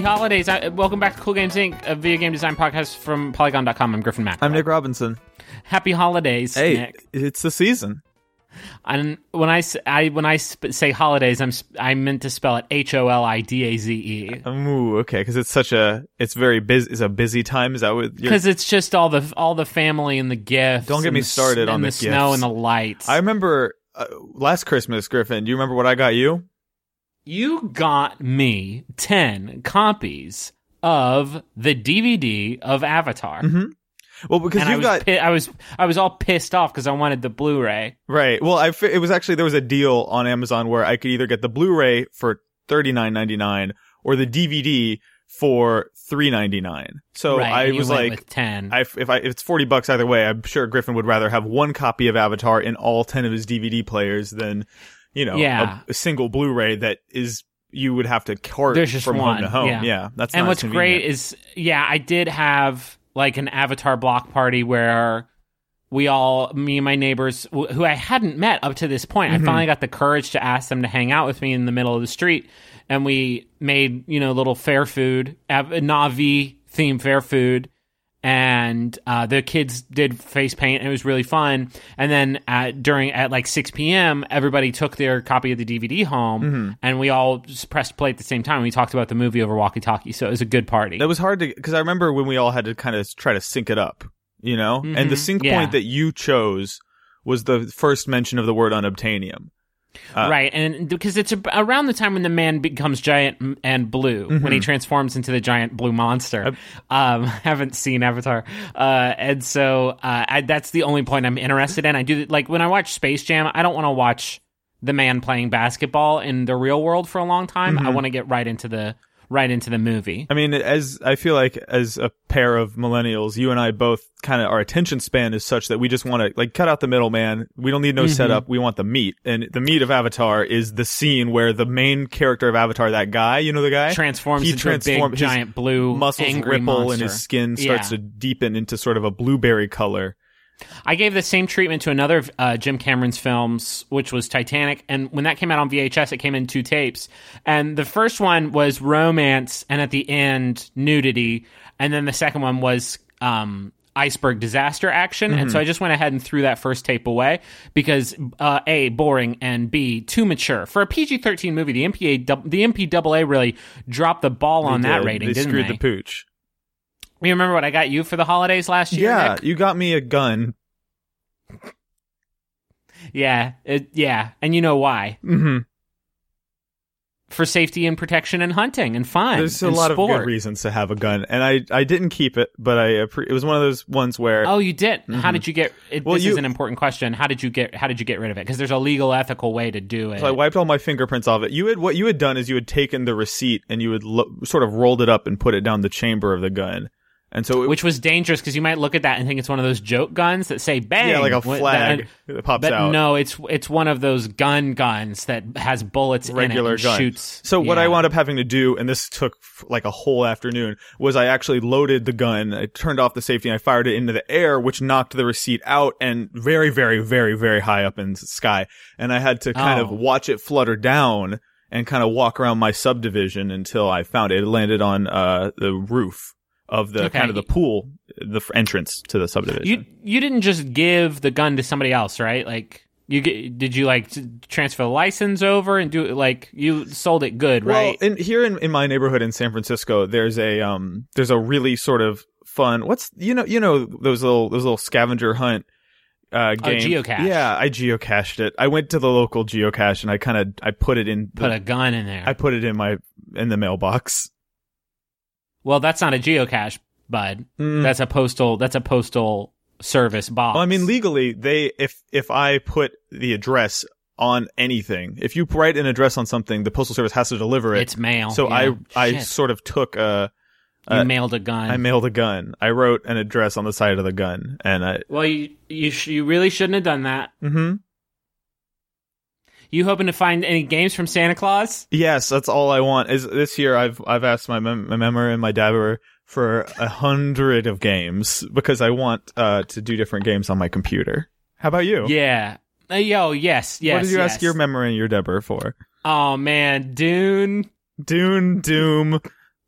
Happy holidays. I, welcome back to Cool Games Inc., a video game design podcast from Polygon.com. I'm Griffin McElroy. I'm Nick Robinson. Happy holidays, Hey, Nick. it's the season. And when I, I- when I sp- say holidays, I'm sp- I meant to spell it H O L I D A Z E Ooh, okay, because it's such a, it's very busy. It's a busy time. Is that what? You're, because it's just all the all the family and the gifts. Don't get me the started and on the, the snow and the lights. I remember uh, last Christmas, Griffin. Do you remember what I got you? You got me ten copies of the DVD of Avatar. Mm-hmm. Well, because was, got pi- I was I was all pissed off because I wanted the Blu-ray. right. Well, I fi- it was actually there was a deal on Amazon where I could either get the Blu-ray for thirty nine ninety nine or the DVD for three ninety nine. So right, I was like, ten. I, if I if it's forty bucks either way, I'm sure Griffin would rather have one copy of Avatar in all ten of his DVD players than, you know, Yeah. a, a single Blu-ray that is you would have to cart There's just from one, home to home. yeah. that's and what's as great is, yeah, I did have like an Avatar block party where we all, me and my neighbors, wh- who I hadn't met up to this point, Mm-hmm. I finally got the courage to ask them to hang out with me in the middle of the street, and we made you know little fair food, Av- Na'vi themed fair food. And uh, the kids did face paint. It was really fun. And then at, during at like 6 p.m., everybody took their copy of the DVD home, Mm-hmm. and we all just pressed play at the same time. We talked about the movie over walkie-talkie, so it was a good party. that was hard to because I remember when we all had to kind of try to sync it up, you know, and the Mhm. sync Yeah. point that you chose was the first mention of the word unobtainium. Uh, right, and because it's around the time when the man becomes giant and blue, when Mm-hmm. he transforms into the giant blue monster. Um, haven't seen Avatar, uh, and so uh, I, that's the only point I'm interested in. I do like when I watch Space Jam. I don't want to watch the man playing basketball in the real world for a long time. Mm-hmm. I want to get right into the right into the movie. I mean, as I feel like as a pair of millennials, you and I both kind of our attention span is such that we just want to like cut out the middleman. We don't need Mm-hmm. no setup. We want the meat, and the meat of Avatar is the scene where the main character of Avatar, that guy, you know the guy, Transforms he into a big, giant blue muscles angry ripple and his skin starts Yeah. to deepen into sort of a blueberry color. I gave the same treatment to another of uh, Jim Cameron's films, which was Titanic. And when that came out on VHS, it came in two tapes. And the first one was romance, and at the end, nudity. And then the second one was um, iceberg disaster action. And so I just went ahead and threw that first tape away because uh, a boring and b too mature for a PG thirteen movie. The MPA the MPAA really dropped the ball on They that did. rating, they didn't screwed they? the pooch. You remember what I got you for the holidays last year? Yeah, Nick? you got me a gun. Yeah, it, yeah, and you know why? hmm For safety and protection and hunting and fun. There's a and lot of good reasons to have a gun, and I I didn't keep it, but I it was one of those ones where Oh, you did. How did you get? It, Mm-hmm. Well, this you- is an important question. How did you get? How did you get rid of it? Because there's a legal, ethical way to do it. So I wiped all my fingerprints off it. You had what you had done is you had taken the receipt and you had lo- sort of rolled it up and put it down the chamber of the gun, and so it, which was dangerous because you might look at that and think it's one of those joke guns that say "bang," yeah, like a flag that- that pops but out. no, it's it's one of those gun guns that has bullets regular in it and gun. shoots. So what I wound up having to do, and this took like a whole afternoon, was I actually loaded the gun, I turned off the safety, and I fired it into the air, which knocked the receipt out and very, very, very, very high up in the sky, and I had to kind of Oh. watch it flutter down and kind of walk around my subdivision until I found it. It landed on uh the roof of the Okay. kind of the pool, the f- entrance to the subdivision. You you didn't just give the gun to somebody else, right? Like you get, did you like transfer the license over and do it like you sold it good, right? Well, in here in, in my neighborhood in San Francisco, there's a um there's a really sort of fun what's you know you know those little those little scavenger hunt uh, game. geocache. Yeah, I geocached it. I went to the local geocache and I kind of I put it in. Put a gun in there. I put it in my in the mailbox. Well, that's not a geocache, bud. Mm. That's a postal. That's a postal service box. Well, I mean, legally, they if if I put the address on anything, if you write an address on something, the postal service has to deliver it. it's mail. so yeah. I I sort of took a you uh, mailed a gun. I mailed a gun. I wrote an address on the side of the gun, and I. well, you you sh- you really shouldn't have done that. hmm You hoping to find any games from Santa Claus? Yes, that's all I want. Is this year I've I've asked my mem- my member and my dabber for a hundred of games because I want uh to do different games on my computer. How about you? Yeah. Uh, yo, yes, yes. what did you yes. ask your member and your dabber for? Oh man, Dune, Dune, Doom,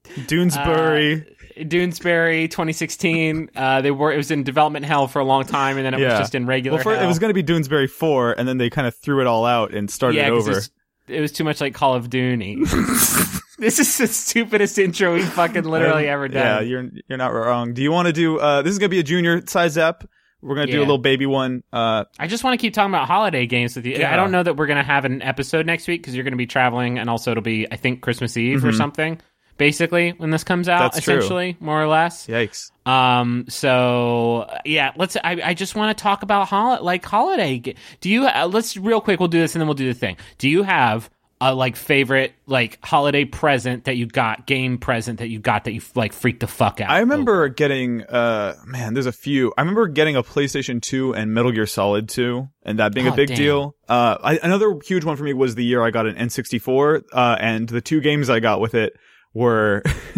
Doonesbury. Uh, Doonesbury, 2016. Uh, they were it was in development hell for a long time, and then it was just in regular. well, first, it was going to be Doonesbury four, and then they kind of threw it all out and started yeah, over. It was, it was too much like Call of Duty. this is the stupidest intro we've fucking literally ever done. Yeah, you're you're not wrong. Do you want to do? uh This is going to be a junior size up. We're going to do a little baby one. Uh, I just want to keep talking about holiday games with you. Yeah. I don't know that we're going to have an episode next week because you're going to be traveling, and also it'll be, I think, Christmas Eve or something. Basically, when this comes out. That's true. essentially, more or less. yikes. Um. So yeah, let's. I, I just want to talk about hol- like holiday. Do you? Uh, let's real quick. We'll do this and then we'll do the thing. Do you have a like favorite like holiday present that you got, game present that you got that you like freaked the fuck out? I remember getting uh man, there's a few. I remember getting a PlayStation 2 and Metal Gear Solid 2 and that being Oh, a big damn. deal. Uh I, another huge one for me was the year I got an N64 uh and the two games I got with it were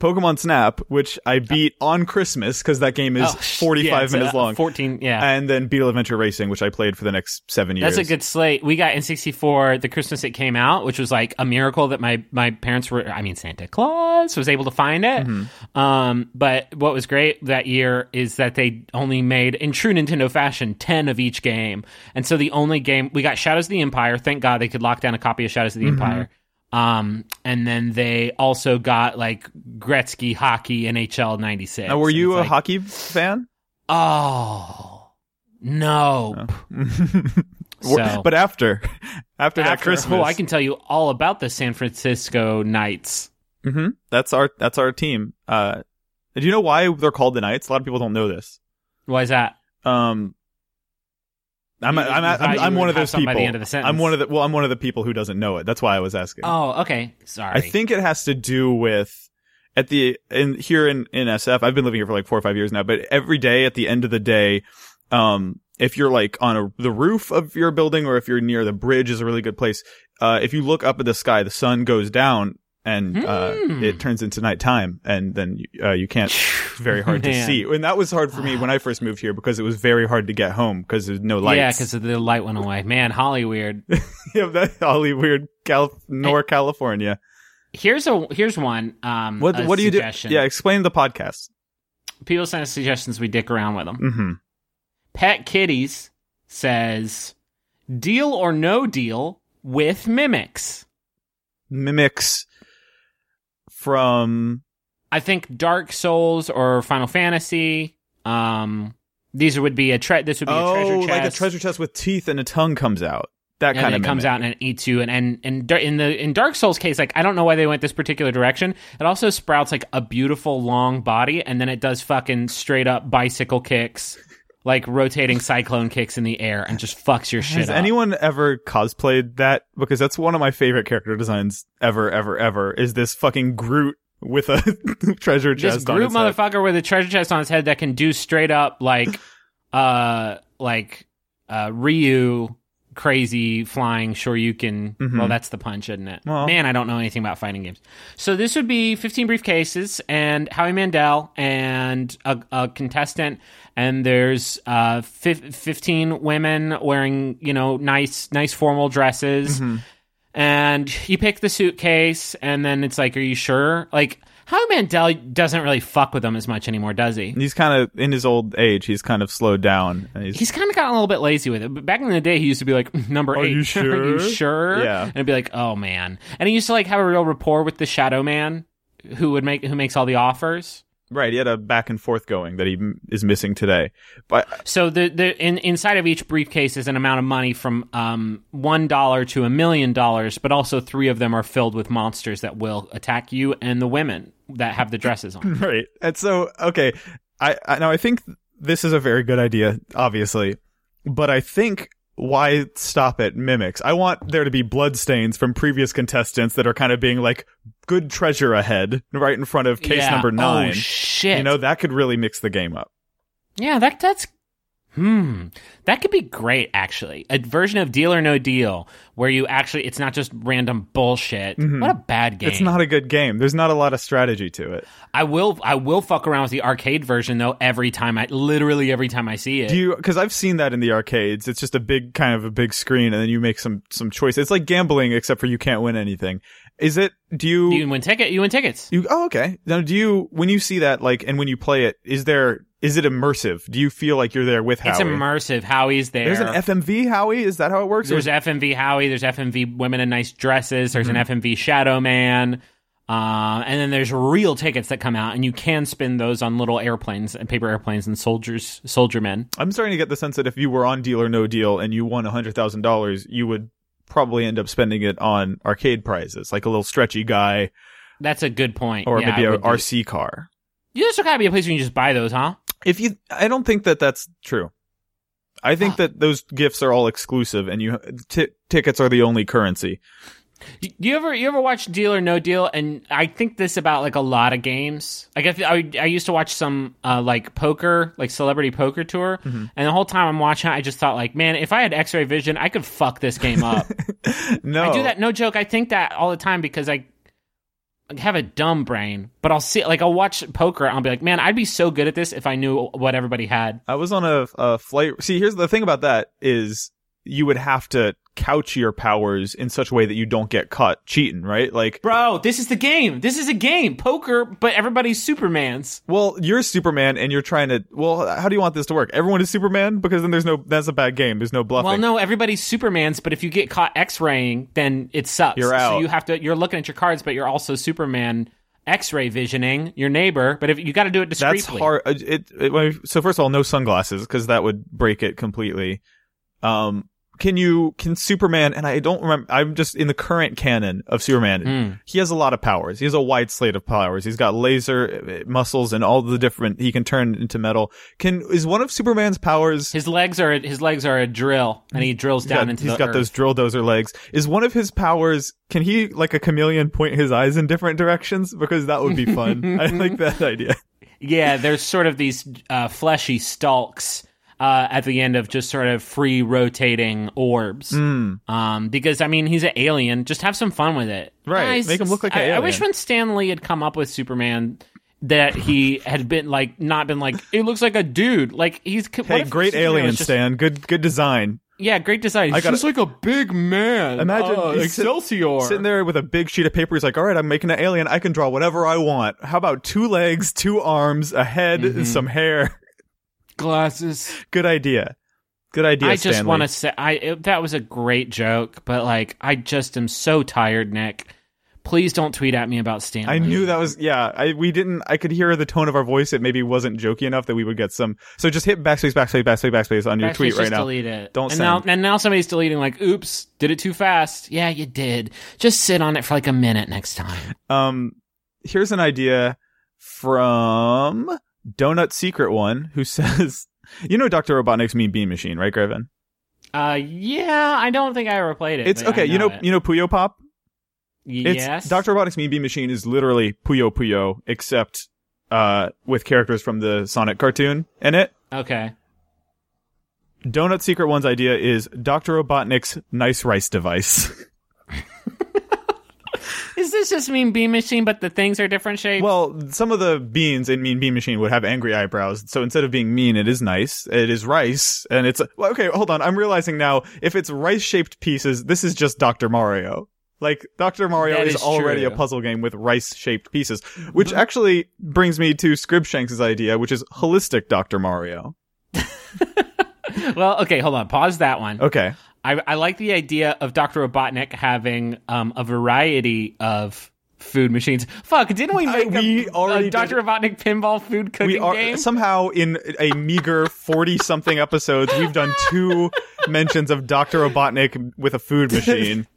Pokemon Snap, which I beat on Christmas cuz that game is Oh, 45 yeah, minutes uh, long. Fourteen. Yeah. and then Beetle Adventure Racing, which I played for the next 7 years. That's a good slate. We got N64 the Christmas it came out, which was like a miracle that my my parents were. I mean, Santa Claus was able to find it. Mm-hmm. Um, but what was great that year is that they only made, in true Nintendo fashion, ten of each game, and so the only game we got Shadows of the Empire. Thank God they could lock down a copy of Shadows of the Mm-hmm. Empire. Um, and then they also got like Gretzky hockey NHL '96. Now, were you a like, hockey fan? Oh no. Were- So- but after after, that Christmas, Oh, I can tell you all about the San Francisco Knights. hmm That's our that's our team. Uh, do you know why they're called the Knights? A lot of people don't know this. Why is that? Um, I'm I'm I'm, I'm one of those people. the end of the sentence. I'm one of the well, I'm one of the people who doesn't know it. That's why I was asking. Oh, okay. Sorry. I think it has to do with at the in here in in SF. I've been living here for like four or five years now, but every day at the end of the day, um, if you're like on a, the roof of your building or if you're near the bridge is a really good place. Uh, if you look up at the sky, the sun goes down and uh, Hmm. it turns into nighttime, and then uh, you can't. Very hard to see, and that was hard for me when I first moved here because it was very hard to get home because there's no lights. Yeah, because the light went away. Man, Holly weird. yeah, that Holly weird, Cal- Nor California. Here's a here's one. Um, What what do you do? Yeah, explain the podcast. People send us suggestions. We dick around with them. Mm-hmm. Pet Kitties says, "Deal or no deal with mimics." Mimics from I think Dark Souls or Final Fantasy. Um, these would be a tre- This would be a oh, treasure chest. like a treasure chest with teeth and a tongue comes out. That and kind it of comes out and it eats you. And and and in the in Dark Souls case, like I don't know why they went this particular direction. It also sprouts like a beautiful long body, and then it does fucking straight up bicycle kicks, like rotating cyclone kicks in the air, and just fucks your shit up. Has up. anyone ever cosplayed that? Because that's one of my favorite character designs ever, ever, ever. Is this fucking Groot with a treasure this chest on Groot his head. motherfucker with a treasure chest on his head that can do straight up like, uh, like uh Ryu crazy flying Shoryuken. Mhm. Well, that's the punch, isn't it? Well- Man, I don't know anything about fighting games. So this would be 15 briefcases and Howie Mandel and a, a contestant, and there's uh fif- 15 women wearing you know nice nice formal dresses. Mm-hmm. And you pick the suitcase, and then it's like, "Are you sure?" Like Howie Mandel doesn't really fuck with them as much anymore, does he? He's kind of in his old age. He's kind of slowed down. And he's, He's kind of gotten a little bit lazy with it. But back in the day, he used to be like, number Are eight. you Are sure? you sure? Yeah. And it'd be like, oh man. And he used to like have a real rapport with the Shadow Man, who would make who makes all the offers. Right, he had a back and forth going that he m- is missing today. But So the the in, inside of each briefcase is an amount of money from um one dollar to a million dollars, but also three of them are filled with monsters that will attack you and the women that have the dresses on. right, and so okay, I, I now I think this is a very good idea, obviously, but I think why stop at mimics? I want there to be bloodstains from previous contestants that are kind of being like good treasure ahead, right in front of case Yeah. number oh, nine. Oh shit! you know that could really mix the game up. Yeah, that that's hmm. That could be great actually. A version of Deal or No Deal where you actually it's not just random bullshit. What a bad game. Mm-hmm. It's not a good game. There's not a lot of strategy to it. I will I will fuck around with the arcade version though every time I literally every time I see it. Do you? Because I've seen that in the arcades. It's just a big kind of a big screen, and then you make some some choice. It's like gambling, except for you can't win anything. Is it? Do you? you win ticket, you win tickets. you oh, okay. Now, do you? When you see that, like, and when you play it, is there? Is it immersive? Do you feel like you're there with Howie? It's immersive. Howie's there. There's an FMV Howie. Is that how it works? There's is- FMV Howie. There's FMV women in nice dresses. There's Mm-hmm. an FMV Shadow Man. Um, and then there's real tickets that come out, and you can spin those on little airplanes and paper airplanes and soldiers, soldier men. I'm starting to get the sense that if you were on Deal or No Deal and you won hundred thousand dollars, you would probably end up spending it on arcade prizes, like a little stretchy guy That's a good point. or Yeah, maybe I a would do- RC car. You just gotta be a place where you can just buy those, huh? if you i don't think that that's true i think that those gifts are all exclusive and you t- tickets are the only currency you ever you ever watch Deal or No Deal? And I think this about like a lot of games. Like I th- I, I used to watch some uh, like poker, like celebrity poker tour, and the whole time I'm watching, it, I just thought like, man, if I had X-ray vision, I could fuck this game up. no I do that, no joke. I think that all the time because I have a dumb brain, but I'll see like I'll watch poker. and I'll be like, man, I'd be so good at this if I knew what everybody had. i was on a, a flight see here's the thing about that is you would have to couch your powers in such a way that you don't get caught cheating right like Bro, this is the game. This is a game, poker, but everybody's Superman's. well you're superman and you're trying to well how do you want this to work everyone is superman because then there's no that's a bad game there's no bluffing Well, no, everybody's Superman's, but if you get caught X-raying, then it sucks. You're So out. you have to. You're looking at your cards, but you're also Superman X-ray visioning your neighbor. But if you got to do it discreetly, That's hard. uh, It, it, so first of all, no sunglasses because that would break it completely. Um, can you, can Superman, and I don't remember, I'm just in the current canon of Superman. Hmm. He has a lot of powers. He has a wide slate of powers. He's got laser uh, muscles and all the different, he can turn into metal. Can, is one of Superman's powers, His legs are his legs are a drill, and he drills down got, into he's got earth. those drill dozer legs. Is one of his powers, can he, like a chameleon, point his eyes in different directions? Because that would be fun. I like that idea. Yeah, there's sort of these uh, fleshy stalks uh, at the end of just sort of free rotating orbs. Hmm. Um, because I mean, he's an alien. Just have some fun with it, Right, Guys, make him look like an I, I wish when Stan Lee had come up with Superman. That he had been like, not been like, it looks like a dude. Like he's Hey, great Superman alien, just- Stan. Good, good design. Yeah, great design. He's just like a big man. Imagine Uh, he's sit- Excelsior. Sitting there with a big sheet of paper, he's like, "All right, I'm making an alien. I can draw whatever I want. How about two legs, two arms, a head, Mm-hmm. some hair? Glasses. Good idea. Good idea." I just want to say, I it, that was a great joke, but like, I just am so tired, Nick. Please don't tweet at me about Stanley. I knew that was yeah. I we didn't. I could hear the tone of our voice. It maybe wasn't jokey enough that we would get some. So just hit backspace, backspace, backspace, backspace on your Backspace, tweet right just now. delete it. Don't and now, send. and now somebody's deleting. Like, oops, did it too fast. Yeah, you did. Just sit on it for like a minute next time. Um, here's an idea from Donut Secret One, who says, "You know, Doctor Robotnik's Mean Bean Machine, right, Griffin? Uh, yeah, I don't think I ever played it. It's okay. you know, it. you know, Puyo Pop. It's yes, Dr. Robotnik's Mean Bean Machine is literally Puyo Puyo, except uh, with characters from the Sonic cartoon in it. Okay. Donut Secret One's idea is Dr. Robotnik's nice rice device. Is this just Mean Bean Machine, but the things are different shapes? well, some of the beans in Mean Bean Machine would have angry eyebrows, so instead of being mean, it is nice. It is rice, and it's well, okay. Hold on, I'm realizing now if it's rice shaped pieces, this is just Dr. Mario. Like Dr. Mario is, is already true. a puzzle game with rice shaped pieces, which actually brings me to Scribshanks' idea, which is holistic Dr. Mario. well, okay, hold on. Pause that one. Okay. I, I like the idea of Dr. Robotnik having um, a variety of food machines. Fuck, didn't we I- make we a, already a Dr. Robotnik pinball food cooking we are game? somehow in a meager 40 something episodes we've done two mentions of Dr. Robotnik with a food machine.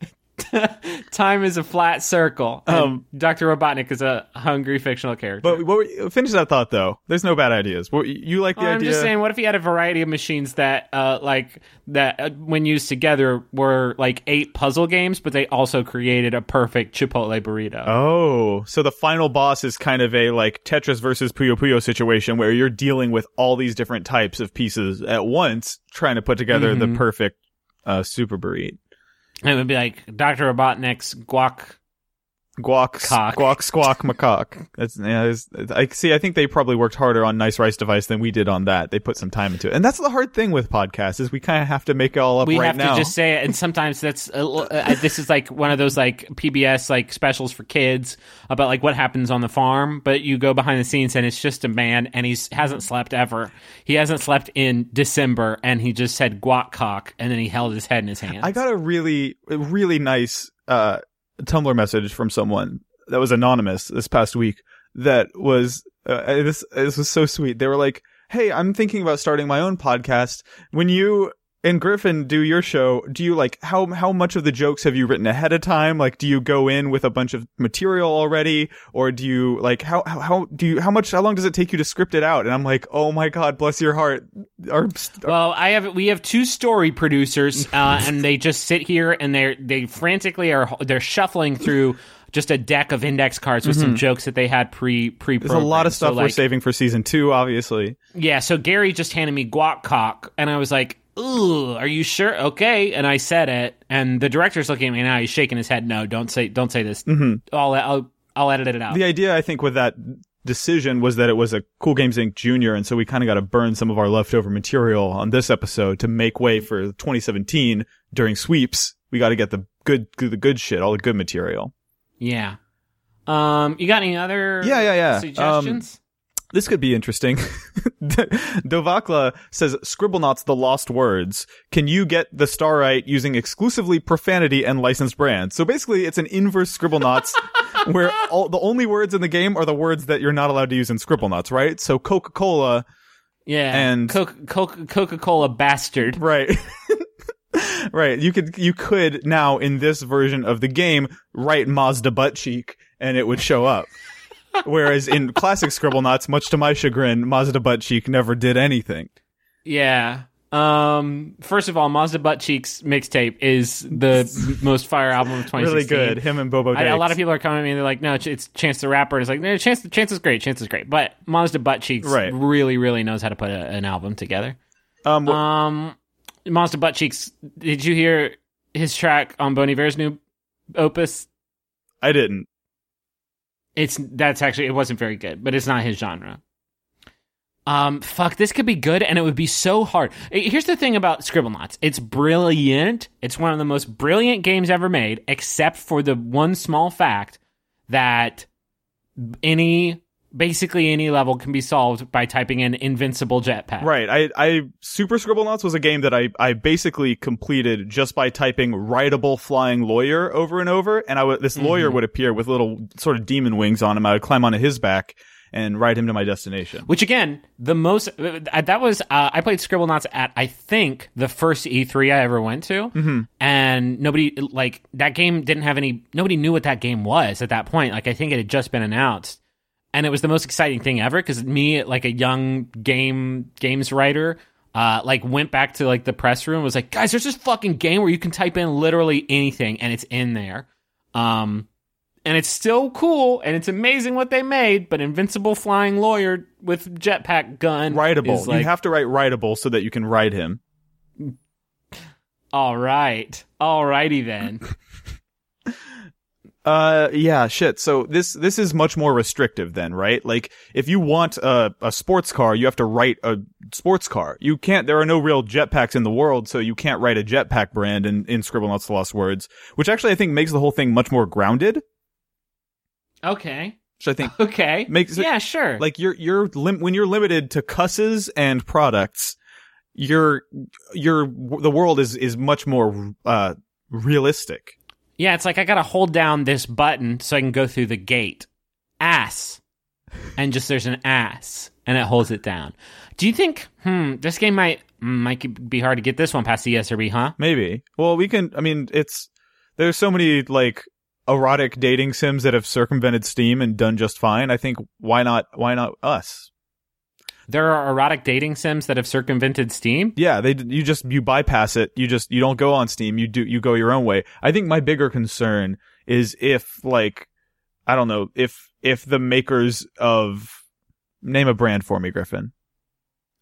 Time is a flat circle. Um, Dr. Robotnik is a hungry fictional character. But what were, finish that thought though. There's no bad ideas. What, you like the idea. I'm just saying, what if you had a variety of machines that, uh, like that, uh, when used together, were like eight puzzle games, but they also created a perfect Chipotle burrito. Oh, so the final boss is kind of a like Tetris versus Puyo Puyo situation where you're dealing with all these different types of pieces at once, trying to put together Mm-hmm. the perfect uh, super burrito. It would be like Dr. Robotnik's guac. Guac, Cock. guac, squawk, macaque. That's yeah. it's- I see. I think they probably worked harder on Nice Rice Device than we did on that. They put some time into it, and that's the hard thing with podcasts is we kind of have to make it all up We right have now. to just say it, and sometimes that's uh, uh, this is like one of those like PBS like specials for kids about like what happens on the farm. But you go behind the scenes, and it's just a man, and he's hasn't slept ever. He hasn't slept in December, and he just said guac cock, and then he held his head in his hands. I got a really, really nice uh, Tumblr message from someone that was anonymous this past week. That was uh, this. This was so sweet. They were like, "Hey, I'm thinking about starting my own podcast. When you and Griffin do your show, do you like how how much of the jokes have you written ahead of time? Like, do you go in with a bunch of material already, or do you like how how, how do you how much how long does it take you to script it out?" And I'm like, "Oh my god, bless your heart." Our, Well, I have we have two story producers, uh, and they just sit here and they're they frantically are they're shuffling through just a deck of index cards with some jokes that they had pre pre. Mm-hmm. there's a lot of stuff so, we're saving for season two, obviously. Yeah, so Gary just handed me guac cock, and I was like, "Ooh, are you sure?" Okay, and I said it, and the director's looking at me now. He's shaking his head. No, don't say, don't say this. Mm-hmm. I'll, I'll, I'll edit it out. the idea I think with that decision was that it was a Cool Games Inc. Junior, and so we kind of got to burn some of our leftover material on this episode to make way for 2017 during sweeps. We got to get the good, the good shit, all the good material. yeah. Um, you got any other? Yeah, yeah, yeah. Um, Suggestions? This could be interesting. Dovakla says Scribblenauts the Lost Words. Can you get the star right using exclusively profanity and licensed brands? So basically it's an inverse Scribblenauts where all the only words in the game are the words that you're not allowed to use in Scribblenauts, right? So Coca-Cola yeah, and- Coca Coca Cola bastard. Right. right. You could you could now in this version of the game write Mazda butt cheek and it would show up. Whereas in classic scribble Scribblenauts, much to my chagrin, Mazda butt cheek never did anything. Yeah. Um. First of all, Mazda Butt Cheeks mixtape is the most fire album of 2016. Really good. Him and Bobo I, a lot of people are coming at me. They're like, "No, it's- Chance the Rapper." And It's like, "No, Chance, Chance is great. Chance is great." But Mazda Butt Cheeks Right. really, really knows how to put a, an album together. Um, wh- Um, Mazda Butt Cheeks. Did you hear his track on Bon Iver's new opus? I didn't. It's that's actually it wasn't very good, but it's not his genre. Um, fuck, this could be good, and it would be so hard. Here's the thing about Scribblenauts: it's brilliant. It's one of the most brilliant games ever made, except for the one small fact that any, basically any level can be solved by typing in "invincible jetpack." Right. I, I, Super Scribblenauts was a game that I, I basically completed just by typing writable flying lawyer over and over. And I would, this lawyer would appear with little sort of demon wings on him. I would climb onto his back and ride him to my destination. Which again, the most uh, that was uh, I played Scribble Scribblenauts at I think the first E3 I ever went to, Mm-hmm. and nobody like that game didn't have any. Nobody knew what that game was at that point. Like I think it had just been announced, and it was the most exciting thing ever because me, like a young game games writer. Uh, like went back to like the press room was like guys there's this fucking game where you can type in literally anything and it's in there um and it's still cool and it's amazing what they made but invincible flying lawyer with jetpack gun Writable. like you have to write writable so that you can ride him. all right alrighty then Uh, yeah, shit. So this, this is much more restrictive then, right? Like, if you want a, a sports car, you have to write a sports car. You can't, there are no real jetpacks in the world, so you can't write a jetpack brand in, in Scribblenauts the Lost Words, which actually I think makes the whole thing much more grounded, okay which I think okay Makes it- yeah sure like you're you're lim- when you're limited to cusses and products you're you're the world is is much more uh realistic Yeah, it's like I gotta hold down this button so I can go through the gate. Ass. And just there's an ass and it holds it down. Do you think, hmm, this game might might be hard to get this one past the ESRB, huh? Maybe. Well, we can. I mean, it's there's so many like erotic dating sims that have circumvented Steam and done just fine. I think why not? Why not us? There are erotic dating sims that have circumvented Steam. Yeah, they you just you bypass it. You just you don't go on Steam. You do you go your own way. I think my bigger concern is if like I don't know if if the makers of name a brand for me, Griffin.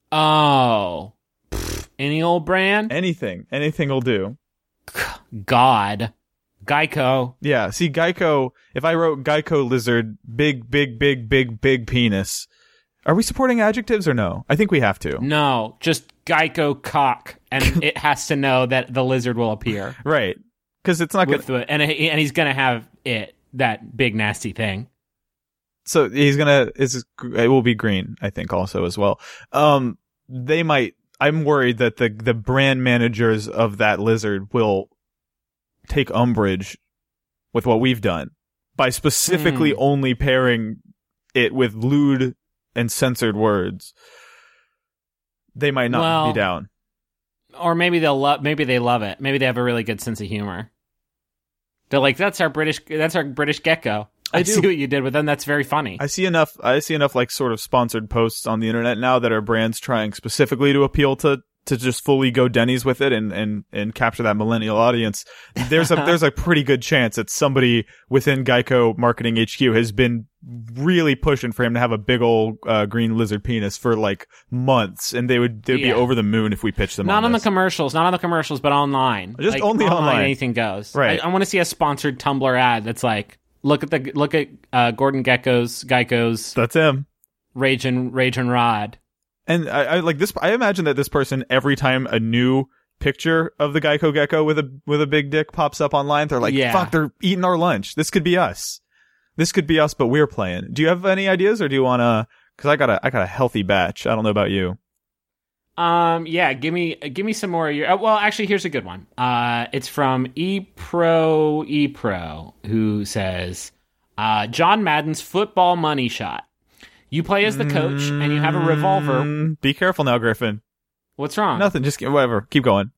Oh, Pfft, any old brand? Anything, anything will do. God, Geico. Yeah, see Geico. If I wrote Geico lizard, big, big, big, big, big penis. Are we supporting adjectives or no? I think we have to. No, just Geico cock, and it has to know that the lizard will appear Right. Because it's not with good. the and and he's gonna have it that big nasty thing. So he's gonna. Is it will be green. I think also as well. Um, they might. I'm worried that the the brand managers of that lizard will take umbrage with what we've done by specifically Hmm. only pairing it with lewd and censored words. They might not Well, be down. Or maybe they'll love. Maybe they love it. Maybe they have a really good sense of humor. They're like, that's our British. That's our British gecko. I, I see what you did with them. That's very funny. I see enough. I see enough like sort of sponsored posts on the internet now that are brands trying specifically to appeal to to just fully go Denny's with it and and and capture that millennial audience. There's a there's a pretty good chance that somebody within Geico Marketing HQ has been really pushing for him to have a big old uh, green lizard penis for like months, and they would they'd Yeah. be over the moon if we pitched them. not on, on the commercials, not on the commercials, but online. Just only online. Anything goes. Right. I, I want to see a sponsored Tumblr ad that's like, look at the look at uh, Gordon Gecko's Geico's That's him. Rage and Rage and Rod. And I, I like this. I imagine that this person, every time a new picture of the Geico gecko with a with a big dick pops up online, they're like, Yeah. "Fuck, they're eating our lunch. This could be us. This could be us, but we're playing." Do you have any ideas, or do you want to? Because I got a I got a healthy batch. I don't know about you. Um, yeah, give me give me some more. of Your, uh, well, actually, here's a good one. Uh, it's from ePro ePro who says, uh, John Madden's football money shot. You play as the coach and you have a revolver. Mm, be careful now, Griffin. What's wrong? Nothing. Just whatever. Keep going.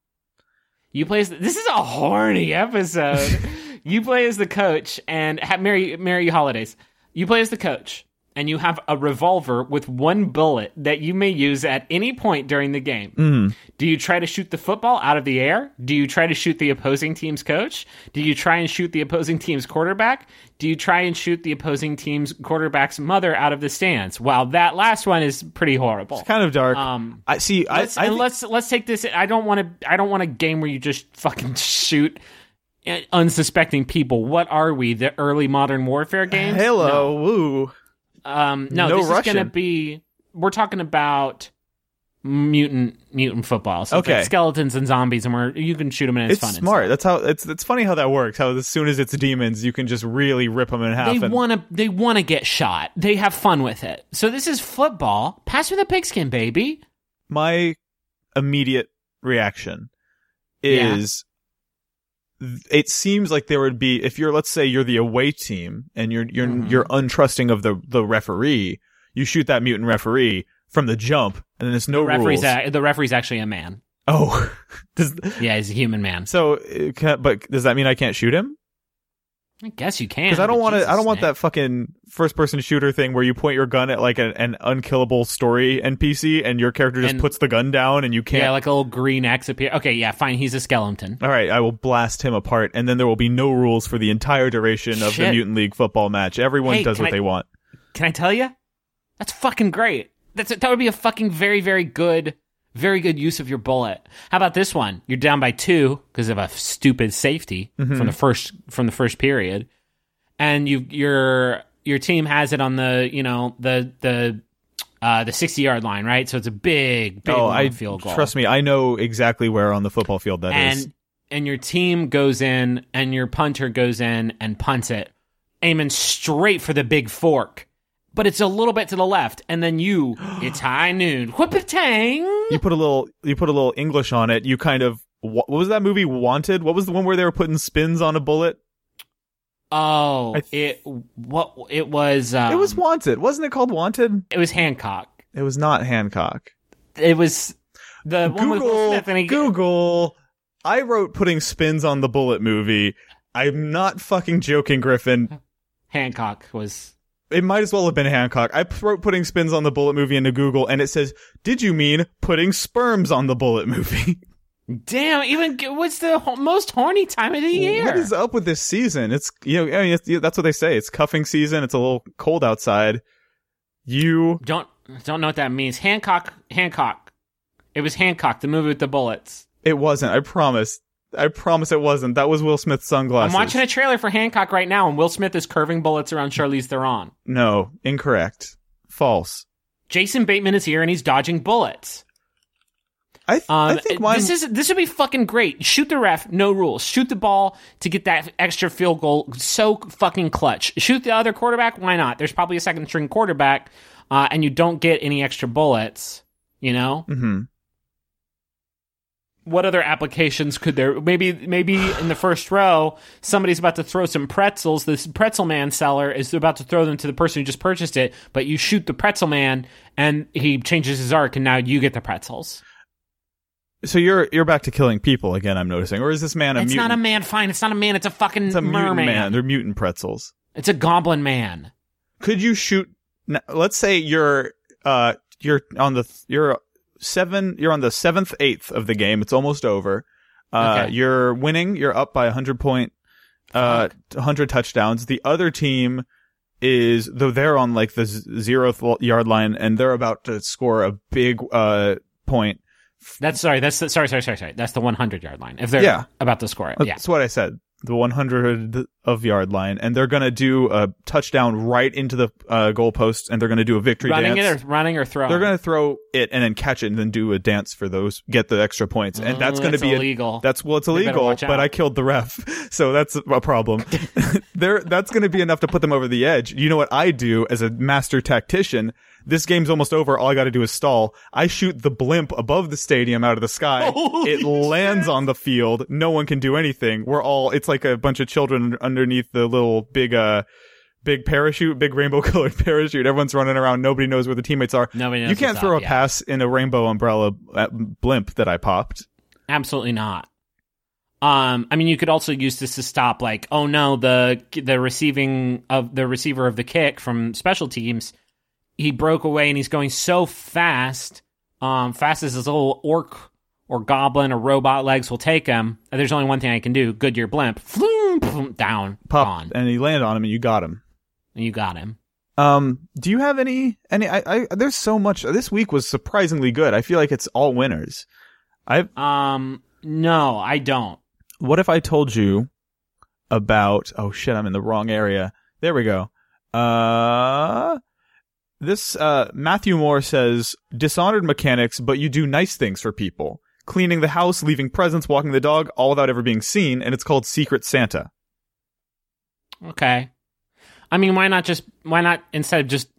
You play as this is a horny episode. you play as the coach and ha- Merry Merry Holidays. You play as the coach and you have a revolver with one bullet that you may use at any point during the game. Mm. Do you try to shoot the football out of the air? Do you try to shoot the opposing team's coach? Do you try and shoot the opposing team's quarterback? Do you try and shoot the opposing team's quarterback's mother out of the stands? Wow, that last one is pretty horrible. It's kind of dark. Um, I see. I, let's, I think- let's let's take this. I don't want to. I don't want a game where you just fucking shoot unsuspecting people. What are we? The early modern warfare games? Hello. Woo. Um, no, No this is going to be. We're talking about mutant mutant football. So like Okay. skeletons and zombies, and we're you can shoot them and it's, It's smart. That's how. It's it's funny how that works. How as soon as it's demons, you can just really rip them in half. They want to. They want to get shot. They have fun with it. So this is football. Pass me the pigskin, baby. my immediate reaction is it seems like there would be if you're let's say you're the away team and you're you're Mhm. you're untrusting of the the referee you shoot that mutant referee from the jump and then there's no The referee's rules a, the referee's actually a man. oh does Yeah, he's a human man. so can, but does that mean I can't shoot him I guess you can. because I don't want to I don't want that fucking first person shooter thing where you point your gun at like an, an unkillable story NPC and your character just And- puts the gun down and you can't Yeah, like a little green X appear. Okay, yeah, fine. He's a skeleton. All right, I will blast him apart, and then there will be no rules for the entire duration of the Mutant League football match. Everyone Hey, does what I- they want. Can I tell you? That's fucking great. That's that would be a fucking very very good, very good use of your bullet. How about this one? You're down by two because of a stupid safety Mm-hmm. from the first from the first period, and you your your team has it on the you know the the uh, the sixty yard line, right? So it's a big big oh, I field goal. trust me, I know exactly where on the football field that is. and and your team goes in and your punter goes in and punts it aiming straight for the big fork but it's a little bit to the left and then you it's high noon whoop a tang You put a little, you put a little English on it. You kind of, what was that movie? Wanted. What was the one where they were putting spins on a bullet? Oh, I it what it was. Um, it was Wanted, wasn't it called Wanted? it was Hancock. It was not Hancock. It was the one with Will Google, Smith, Google. I wrote putting spins on the bullet movie. I'm not fucking joking, Griffin. Hancock was. It might as well have been Hancock. I wrote putting spins on the bullet movie into Google, and it says, "Did you mean putting sperms on the bullet movie?" Damn, even what's the most horny time of the year? What is up with this season? It's you know, I mean, it's, that's what they say. It's cuffing season. It's a little cold outside. You Don't don't know what that means. Hancock, Hancock. It was Hancock, the movie with the bullets. It wasn't. I promise. I promise it wasn't. That was Will Smith's sunglasses. I'm watching a trailer for Hancock right now, and Will Smith is curving bullets around Charlize Theron. No, incorrect. False. Jason Bateman is here, and he's dodging bullets. I, th- Um, I think mine. this is this would be fucking great. Shoot the ref, no rules. Shoot the ball to get that extra field goal. So fucking clutch. Shoot the other quarterback. Why not? There's probably a second string quarterback, uh, and you don't get any extra bullets. You know Mhm. What other applications could there? Maybe maybe in the first row, somebody's about to throw some pretzels. This pretzel man seller is about to throw them to the person who just purchased it, but you shoot the pretzel man, and he changes his arc, and now you get the pretzels. So you're you're back to killing people again. I'm noticing, or is this man a it's mutant? not a man. Fine, it's not a man. It's a fucking It's a mutant man. They're mutant pretzels. It's a goblin man. Could you shoot? Let's say you're uh you're on the you're seven. You're on the seventh eighth of the game. It's almost over. Uh, Okay. you're winning. You're up by a hundred point, uh, hundred touchdowns. The other team is though they're on like the z- zeroth l- yard line and they're about to score a big uh point. That's sorry. That's the, sorry, sorry, sorry, sorry. That's the 100 yard line. If they're Yeah. about to score it, yeah. That's what I said. The 100 of yard line, and they're gonna do a touchdown right into the uh, goalpost, and they're gonna do a victory Running dance. it or running or throwing. they're gonna throw it and then catch it, and then do a dance for those, get the extra points, and Oh, that's gonna that's be a- illegal. that's well, it's illegal, but. I killed the ref, so that's a problem. there, that's gonna be enough to put them over the edge. You know what I do as a master tactician? This game's almost over. All I got to do is stall. I shoot the blimp above the stadium out of the sky. Holy it lands on the field. No one can do anything. We're all. It's like a bunch of children underneath the little big, uh, big parachute, big rainbow colored parachute. Everyone's running around. Nobody knows where the teammates are. Nobody knows You can't throw up, a yeah. pass in a rainbow umbrella uh, blimp that I popped. Absolutely not. Um, I mean, you could also use this to stop, like, oh no, the the receiving of the receiver of the kick from special teams, he broke away and he's going so fast, um, fast as his little orc or goblin or robot legs will take him. There's only one thing I can do: Goodyear blimp, Floom, down, Pop, gone, and he landed on him, and you got him. and you got him. Um, do you have any any? I, I there's so much. This week was surprisingly good. I feel like it's all winners. I Um, no, I don't. what if I told you about? Oh shit, I'm in the wrong area. There we go. Uh, this uh Matthew Moore says dishonored mechanics, but you do nice things for people. Cleaning the house, leaving presents, walking the dog, all without ever being seen, and it's called Secret Santa. Okay. I mean, why not just why not instead of just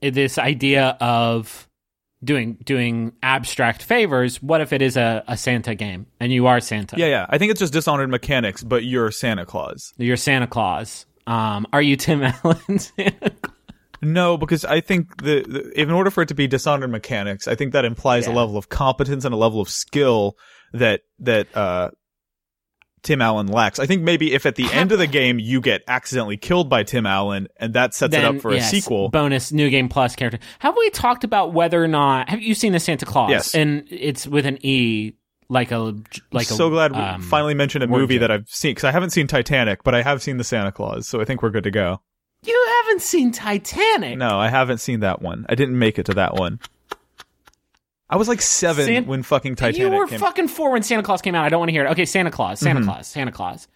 this idea of doing doing abstract favors? What if it is a, a Santa game and you are Santa? Yeah, yeah. I think it's just dishonored mechanics, but you're Santa Claus. you're Santa Claus. Um, are you Tim Allen? Santa Claus? No, because I think the, the in order for it to be dishonored mechanics, I think that implies a level of competence and a level of skill that that uh Tim Allen lacks. I think maybe if at the end of the game you get accidentally killed by Tim Allen and that sets it up for yes, a sequel. bonus new game plus character. Have we talked about whether or not have you seen the Santa Claus? Yes. and it's with an E, like a like a. so glad we um, finally mentioned a movie that I've seen because I haven't seen Titanic, but I have seen the Santa Claus, so I think we're good to go. You haven't seen Titanic? No, I haven't seen that one. I didn't make it to that one. I was like seven San- when fucking Titanic You were came. fucking four when Santa Claus came out. I don't want to hear it. Okay, Santa Claus, Santa Mm-hmm. Claus, Santa Claus.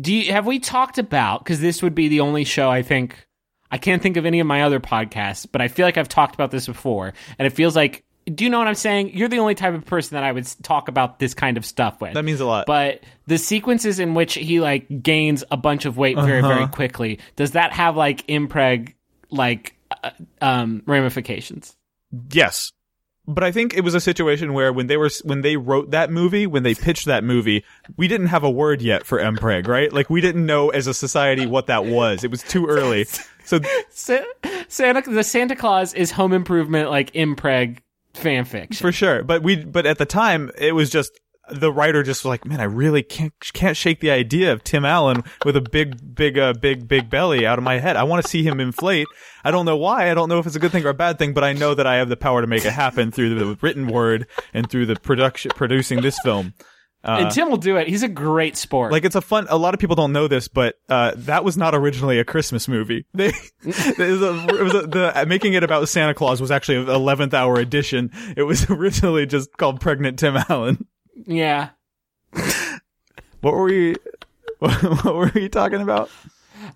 Do you, have we talked about? Because this would be the only show I think I can't think of any of my other podcasts, but I feel like I've talked about this before, and it feels like. Do you know what I'm saying? You're the only type of person that I would talk about this kind of stuff with. that means a lot. But the sequences in which he like gains a bunch of weight very very Uh-huh. quickly, does that have like impreg like uh, um ramifications? yes, but I think it was a situation where when they were when they wrote that movie, when they pitched that movie, we didn't have a word yet for mpreg, right? Like we didn't know as a society what that was. It was too early. So Santa the Santa Claus is home improvement like impreg fanfiction. for sure, but we but at the time it was just the writer just was like, man, I really can't can't shake the idea of Tim Allen with a big big uh, big big belly out of my head. I want to see him inflate. I don't know why. I don't know if it's a good thing or a bad thing, but I know that I have the power to make it happen through the written word and through the production producing this film. And Tim will do it. He's a great sport. Like it's a fun. A lot of people don't know this, but uh, that was not originally a Christmas movie. They, it was a, it was a, the making it about Santa Claus was actually an eleventh hour edition. It was originally just called Pregnant Tim Allen. yeah. What were we? What were we talking about?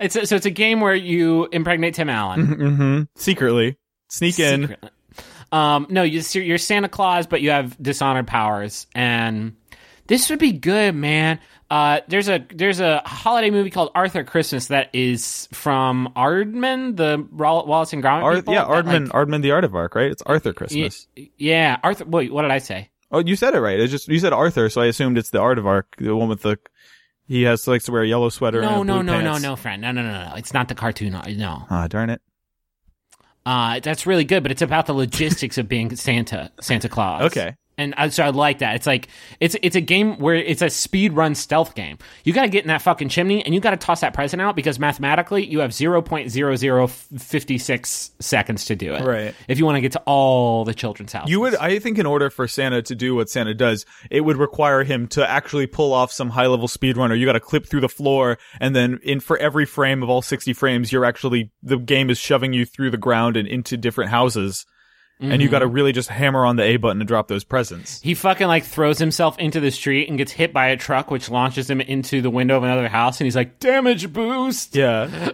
It's a, so it's a game where you impregnate Tim Allen. Mm-hmm. Secretly sneak in. Um, no, you, you're Santa Claus, but you have dishonored powers, and this would be good, man. Uh, there's a there's a holiday movie called Arthur Christmas that is from Aardman, the Wallace and Gromit. Ar- people, yeah, that, Aardman. like- Aardman, the Art of Arc, right? It's Arthur y- Christmas. yeah, Arthur. Wait, what did I say? Oh, you said it right. It's just you said Arthur, so I assumed it's the Art of Arc, the one with the. He has likes to wear a yellow sweater. No, and no, no, no, pants. no, friend. No, no, no, no. It's not the cartoon. No. Ah, darn it. Uh, that's really good, but it's about the logistics of being Santa, Santa Claus. Okay. And I, so I like that. It's like it's it's a game where it's a speed run stealth game. You got to get in that fucking chimney and you got to toss that present out because mathematically you have zero point zero zero fifty six seconds to do it. Right. If you want to get to all the children's houses. You would, I think, in order for Santa to do what Santa does, it would require him to actually pull off some high level speed runner. You got to clip through the floor, and then in for every frame of all sixty frames, you're actually the game is shoving you through the ground and into different houses, and you got to really just hammer on the A button to drop those presents. He fucking like throws himself into the street and gets hit by a truck, which launches him into the window of another house, and he's like, "Damage boost." Yeah,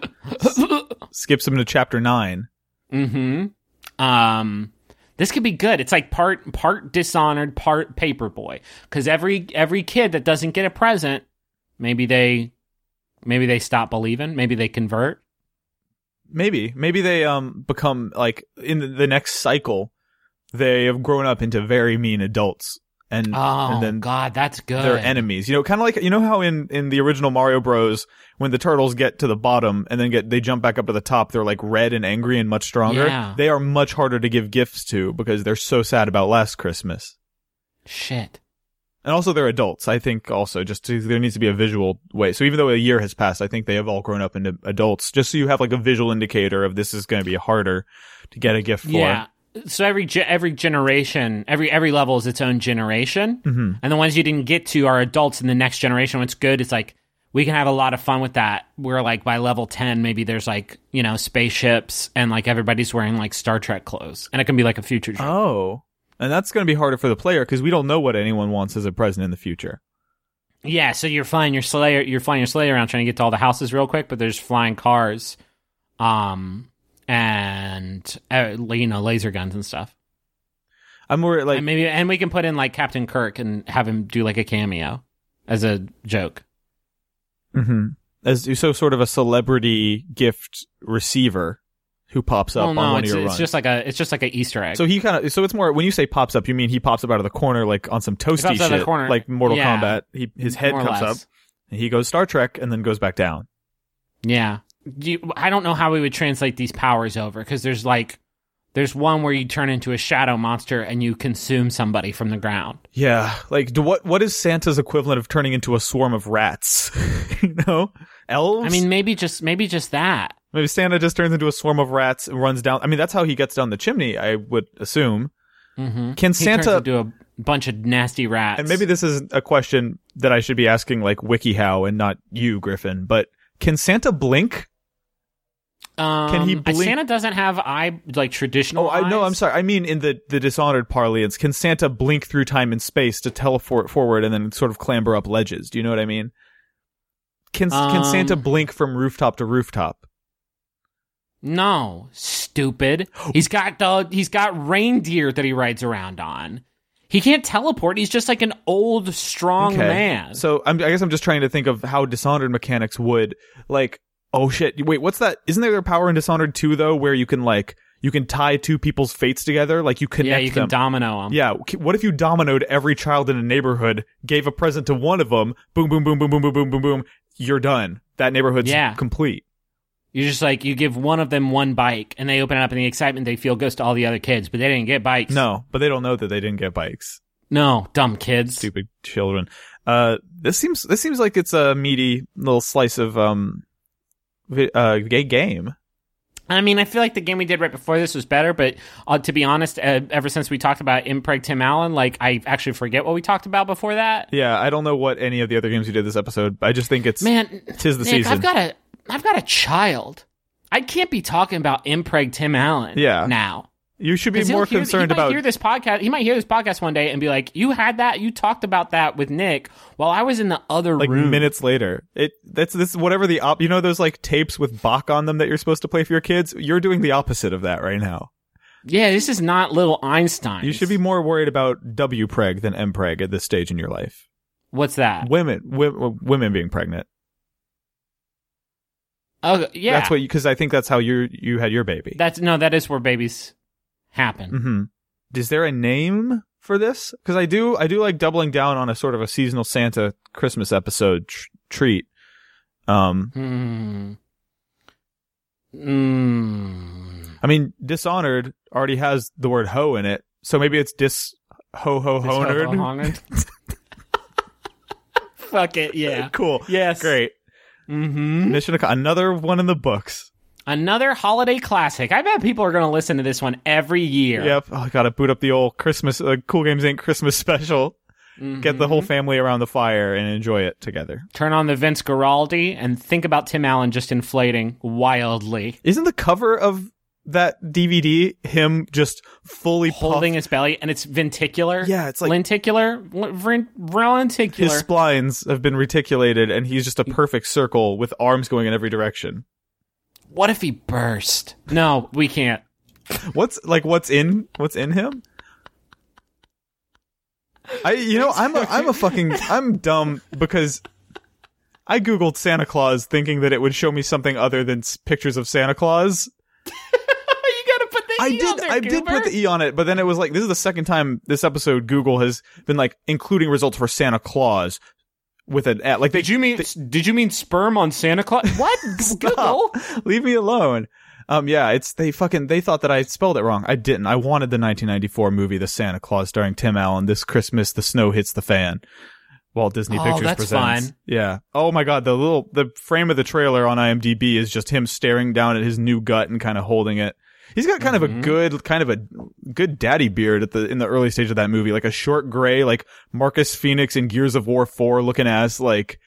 skips him to chapter nine. Mm-hmm. Um, this could be good. It's like part part dishonored, part paperboy. Because every every kid that doesn't get a present, maybe they maybe they stop believing. Maybe they convert. Maybe, maybe they um become like in the, next cycle, they have grown up into very mean adults, and Oh and then God, that's good. they're enemies. You know, kind of like you know how in in the original Mario Bros. when the turtles get to the bottom and then get they jump back up to the top, they're like red and angry and much stronger. Yeah. They are much harder to give gifts to because they're so sad about last Christmas. Shit. And also they're adults. I think also just to, there needs to be a visual way. So even though a year has passed, I think they have all grown up into adults. Just so you have like a visual indicator of this is going to be harder to get a gift for. Yeah. So every ge- every generation, every every level is its own generation, Mm-hmm. and the ones you didn't get to are adults in the next generation. What's good is like we can have a lot of fun with that. We're like by level ten, maybe there's like you know spaceships and like everybody's wearing like Star Trek clothes, and it can be like a future. Oh. And that's going to be harder for the player because we don't know what anyone wants as a present in the future. Yeah, so you're flying your sleigh, you're flying your sleigh around trying to get to all the houses real quick, but there's flying cars, um, and uh, you know laser guns and stuff. I'm more like and maybe and we can put in like Captain Kirk and have him do like a cameo as a joke. hmm as so sort of a celebrity gift receiver who pops up Well, on no, one it's, of your it's runs. just like a it's just like an Easter egg. so he kind of so it's more when you say pops up, you mean he pops up out of the corner like on some toasty pops out of the shit, corner. like Mortal Yeah. Kombat. He his head comes up, and he goes Star Trek, and then goes back down. Yeah, you, I don't know how we would translate these powers over because there's like there's one where you turn into a shadow monster and you consume somebody from the ground. Yeah, like do what? What is Santa's equivalent of turning into a swarm of rats? you know, elves. I mean, maybe just maybe just that. Maybe Santa just turns into a swarm of rats and runs down. I mean, that's how he gets down the chimney. I would assume. Mm-hmm. Can He Santa do a bunch of nasty rats. And maybe this is a question that I should be asking like WikiHow and not you, Griffin. But can Santa blink? um, can he uh, blink- Santa doesn't have eye like traditional. Oh, I know. eyes. I'm sorry. I mean, in the the dishonored parlance, can Santa blink through time and space to teleport forward and then sort of clamber up ledges? Do you know what I mean? Can can Santa Um, blink from rooftop to rooftop? No, stupid. He's got the he's got reindeer that he rides around on. He can't teleport. He's just like an old, strong man. So I'm, I guess I'm just trying to think of how Dishonored mechanics would like. Oh shit! Wait, what's that? Isn't there a power in Dishonored 2 though, where you can like You can tie two people's fates together, like you connect them. yeah, you can them. domino them. yeah, what if you dominoed every child in a neighborhood, gave a present to one of them, boom, boom, boom, boom, boom, boom, boom, boom, boom, you're done. That neighborhood's Yeah. complete. You just like you give one of them one bike, and they open it up, and the excitement they feel goes to all the other kids, but they didn't get bikes. No, but they don't know that they didn't get bikes. no, dumb kids. Stupid children. Uh, this seems this seems like it's a meaty little slice of um, uh, gay game. I mean, I feel like the game we did right before this was better, but uh, to be honest, uh, ever since we talked about Impreg Tim Allen, like I actually forget what we talked about before that. Yeah, I don't know what any of the other games we did this episode. I just think it's Man, tis the Nick, season. I've got a, I've got a child. I can't be talking about Impreg Tim Allen. Yeah. now. you should be more hear- concerned he might about hear this podcast. He might hear this podcast one day and be like, "You had that. You talked about that with Nick while I was in the other room. like room." minutes later. It that's this whatever the op. You know those like tapes with Bach on them that you're supposed to play for your kids. You're doing the opposite of that right now. Yeah, this is not little Einstein. You should be more worried about W preg than M preg at this stage in your life. What's that? Women, w- women being pregnant. Oh, yeah. That's what because I think that's how you you had your baby. That's no. That is where babies happen. hmm Is there a name for this? Because I do, I do like doubling down on a sort of a seasonal Santa Christmas episode tr- treat. Um, Hmm. Mm. I mean, Dishonored already has the word "ho" in it, so maybe it's dis ho ho honored. Fuck it. Yeah. cool. Yes. Great. Mm-hmm. Mission another one in the books. Another holiday classic. I bet people are going to listen to this one every year. Yep. Oh, I gotta boot up the old Christmas, uh, Cool Games Inc. Christmas special. Get the whole Mm-hmm. family around the fire and enjoy it together. Turn on the Vince Guaraldi and think about Tim Allen just inflating wildly, Isn't the cover of that DVD him just fully holding puffed? his belly, and it's venticular. Yeah, it's like- lenticular, lenticular. His splines have been reticulated, and he's just a perfect circle with arms going in every direction. what if he burst? No, we can't. What's like what's in what's in him? I you know I'm a I'm a fucking I'm dumb because I googled Santa Claus thinking that it would show me something other than s- pictures of Santa Claus. you gotta put the I on did there, I did put the e on it, but then it was like this is the second time this episode Google has been like including results for Santa Claus with an at like they Did you mean? did you mean sperm on Santa Claus? What? Google. Leave me alone. Um, yeah, it's they fucking they thought that I spelled it wrong. I didn't. I wanted the 1994 movie The Santa Claus starring Tim Allen. This Christmas, the snow hits the fan. Walt Disney Oh, Pictures that's presents. fine. Yeah. Oh my god, the little the frame of the trailer on IMDb is just him staring down at his new gut and kind of holding it. He's got kind of a Mm-hmm. good, kind of a good daddy beard at the in the early stage of that movie, like a short gray, like Marcus Fenix in Gears of War Four looking ass, like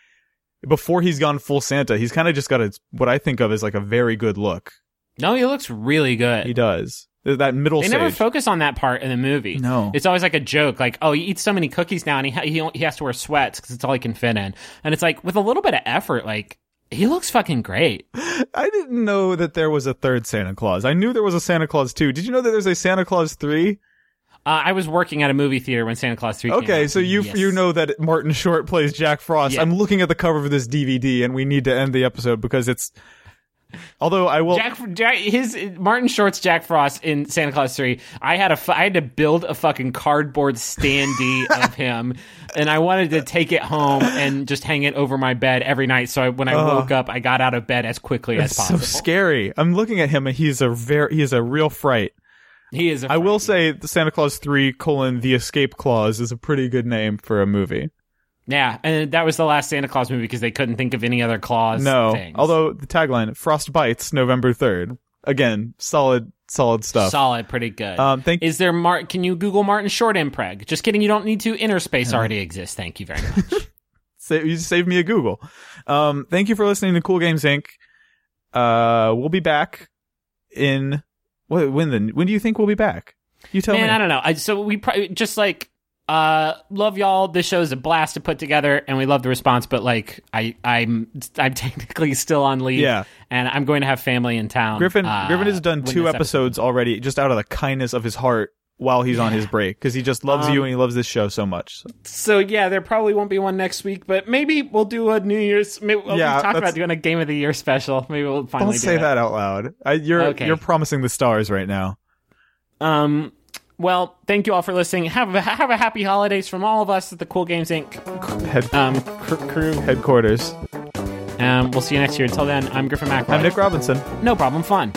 before he's gone full Santa. He's kind of just got a what I think of as like a very good look. No, he looks really good. He does that middle They stage. never focus on that part in the movie. No. it's always like a joke, like, "Oh, he eats so many cookies now, and he ha- he, he has to wear sweats because it's all he can fit in." And it's like with a little bit of effort, like he looks fucking great. I didn't know that there was a third Santa Claus. I knew there was a Santa Claus two. Did you know that there's a Santa Claus three? Uh, I was working at a movie theater when Santa Claus three. came out. Okay, so you Yes. you know that Martin Short plays Jack Frost. Yeah. I'm looking at the cover of this DVD, and we need to end the episode because it's. Although I will, Jack, Jack, his Martin Short's Jack Frost in Santa Claus Three. I had a, I had to build a fucking cardboard standee of him, and I wanted to take it home and just hang it over my bed every night. So I, when I woke up, I got out of bed as quickly as it's so possible. scary. I'm looking at him, and he's a very he is a real fright. he is. A I will say, the Santa Claus three colon the Escape Clause is a pretty good name for a movie. Yeah, and that was the last Santa Claus movie because they couldn't think of any other Claus. No, things. although the tagline "Frost bites November 3rd. Again, solid, solid stuff. solid, pretty good. Um, thank- is there Mar- Can you Google Martin Short impreg? Just kidding. You don't need to. Inner space already exists. Thank you very much. Sa- you saved me a Google. Um, thank you for listening to Cool Games Inc. Uh, we'll be back in what, when the when do you think we'll be back? You tell Man, me. I don't know. I, so we pro- just like uh love y'all. This show is a blast to put together, and we love the response. But like, I I'm I'm technically still on leave. Yeah. and I'm going to have family in town. Griffin uh, Griffin has done two episodes already, just out of the kindness of his heart, while he's on his break because he just loves Um, you and he loves this show so much. So yeah, there probably won't be one next week, but maybe we'll do a New Year's. Maybe, well, Yeah, that's- about doing a Game of the Year special. Maybe we'll finally Don't do say it. that out loud. I, you're Okay. you're promising the stars right now. Um, well, thank you all for listening. Have a, have a happy holidays from all of us at the Cool Games Inc. Head, um cr- crew. headquarters. Um, we'll see you next year. Until then, I'm Griffin McElroy. I'm Nick Robinson. No problem. Fun.